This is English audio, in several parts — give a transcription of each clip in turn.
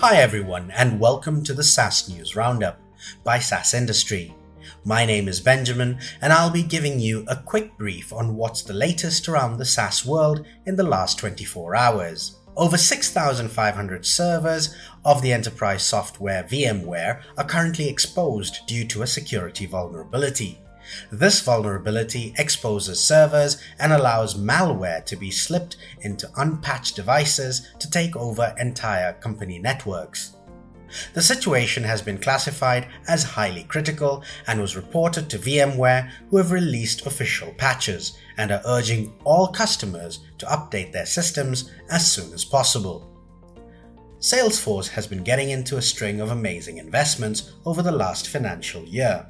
Hi, everyone, and welcome to the SaaS News Roundup by SaaS Industry. My name is Benjamin, and I'll be giving you a quick brief on what's the latest around the SaaS world in the last 24 hours. Over 6,500 servers of the enterprise software VMware are currently exposed due to a security vulnerability. This vulnerability exposes servers and allows malware to be slipped into unpatched devices to take over entire company networks. The situation has been classified as highly critical and was reported to VMware, who have released official patches and are urging all customers to update their systems as soon as possible. Salesforce has been getting into a string of amazing investments over the last financial year.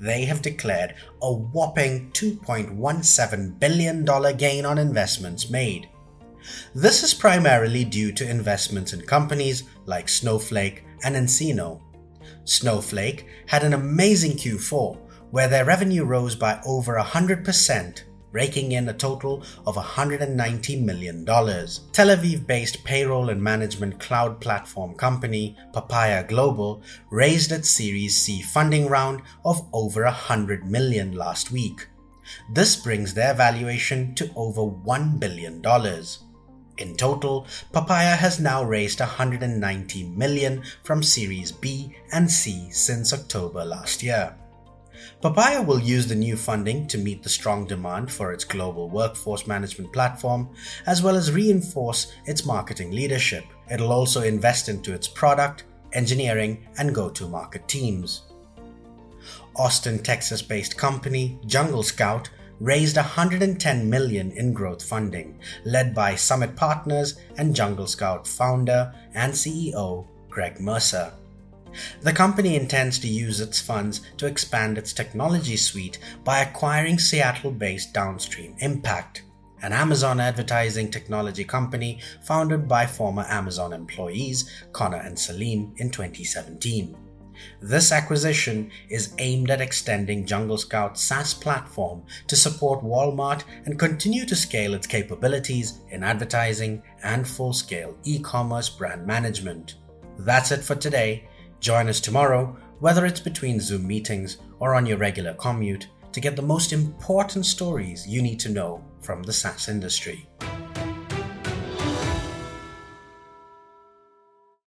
They have declared a whopping $2.17 billion gain on investments made. This is primarily due to investments in companies like Snowflake and nCino. Snowflake had an amazing Q4 where their revenue rose by over 100% raking in a total of $190 million. Tel Aviv based payroll and management cloud platform company Papaya Global raised its Series C funding round of over 100 million last week. This brings their valuation to over $1 billion. In total, Papaya has now raised 190 million from Series B and C since October last year. Papaya will use the new funding to meet the strong demand for its global workforce management platform, as well as reinforce its marketing leadership. It'll also invest into its product, engineering, and go to market teams. Austin, Texas based company Jungle Scout raised 110 million in growth funding, led by Summit Partners and Jungle Scout founder and CEO Greg Mercer. The company intends to use its funds to expand its technology suite by acquiring Seattle based Downstream Impact, an Amazon advertising technology company founded by former Amazon employees Connor and Celine in 2017. This acquisition is aimed at extending Jungle Scout's SaaS platform to support Walmart and continue to scale its capabilities in advertising and full scale e commerce brand management. That's it for today. Join us tomorrow, whether it's between Zoom meetings or on your regular commute, to get the most important stories you need to know from the SaaS industry.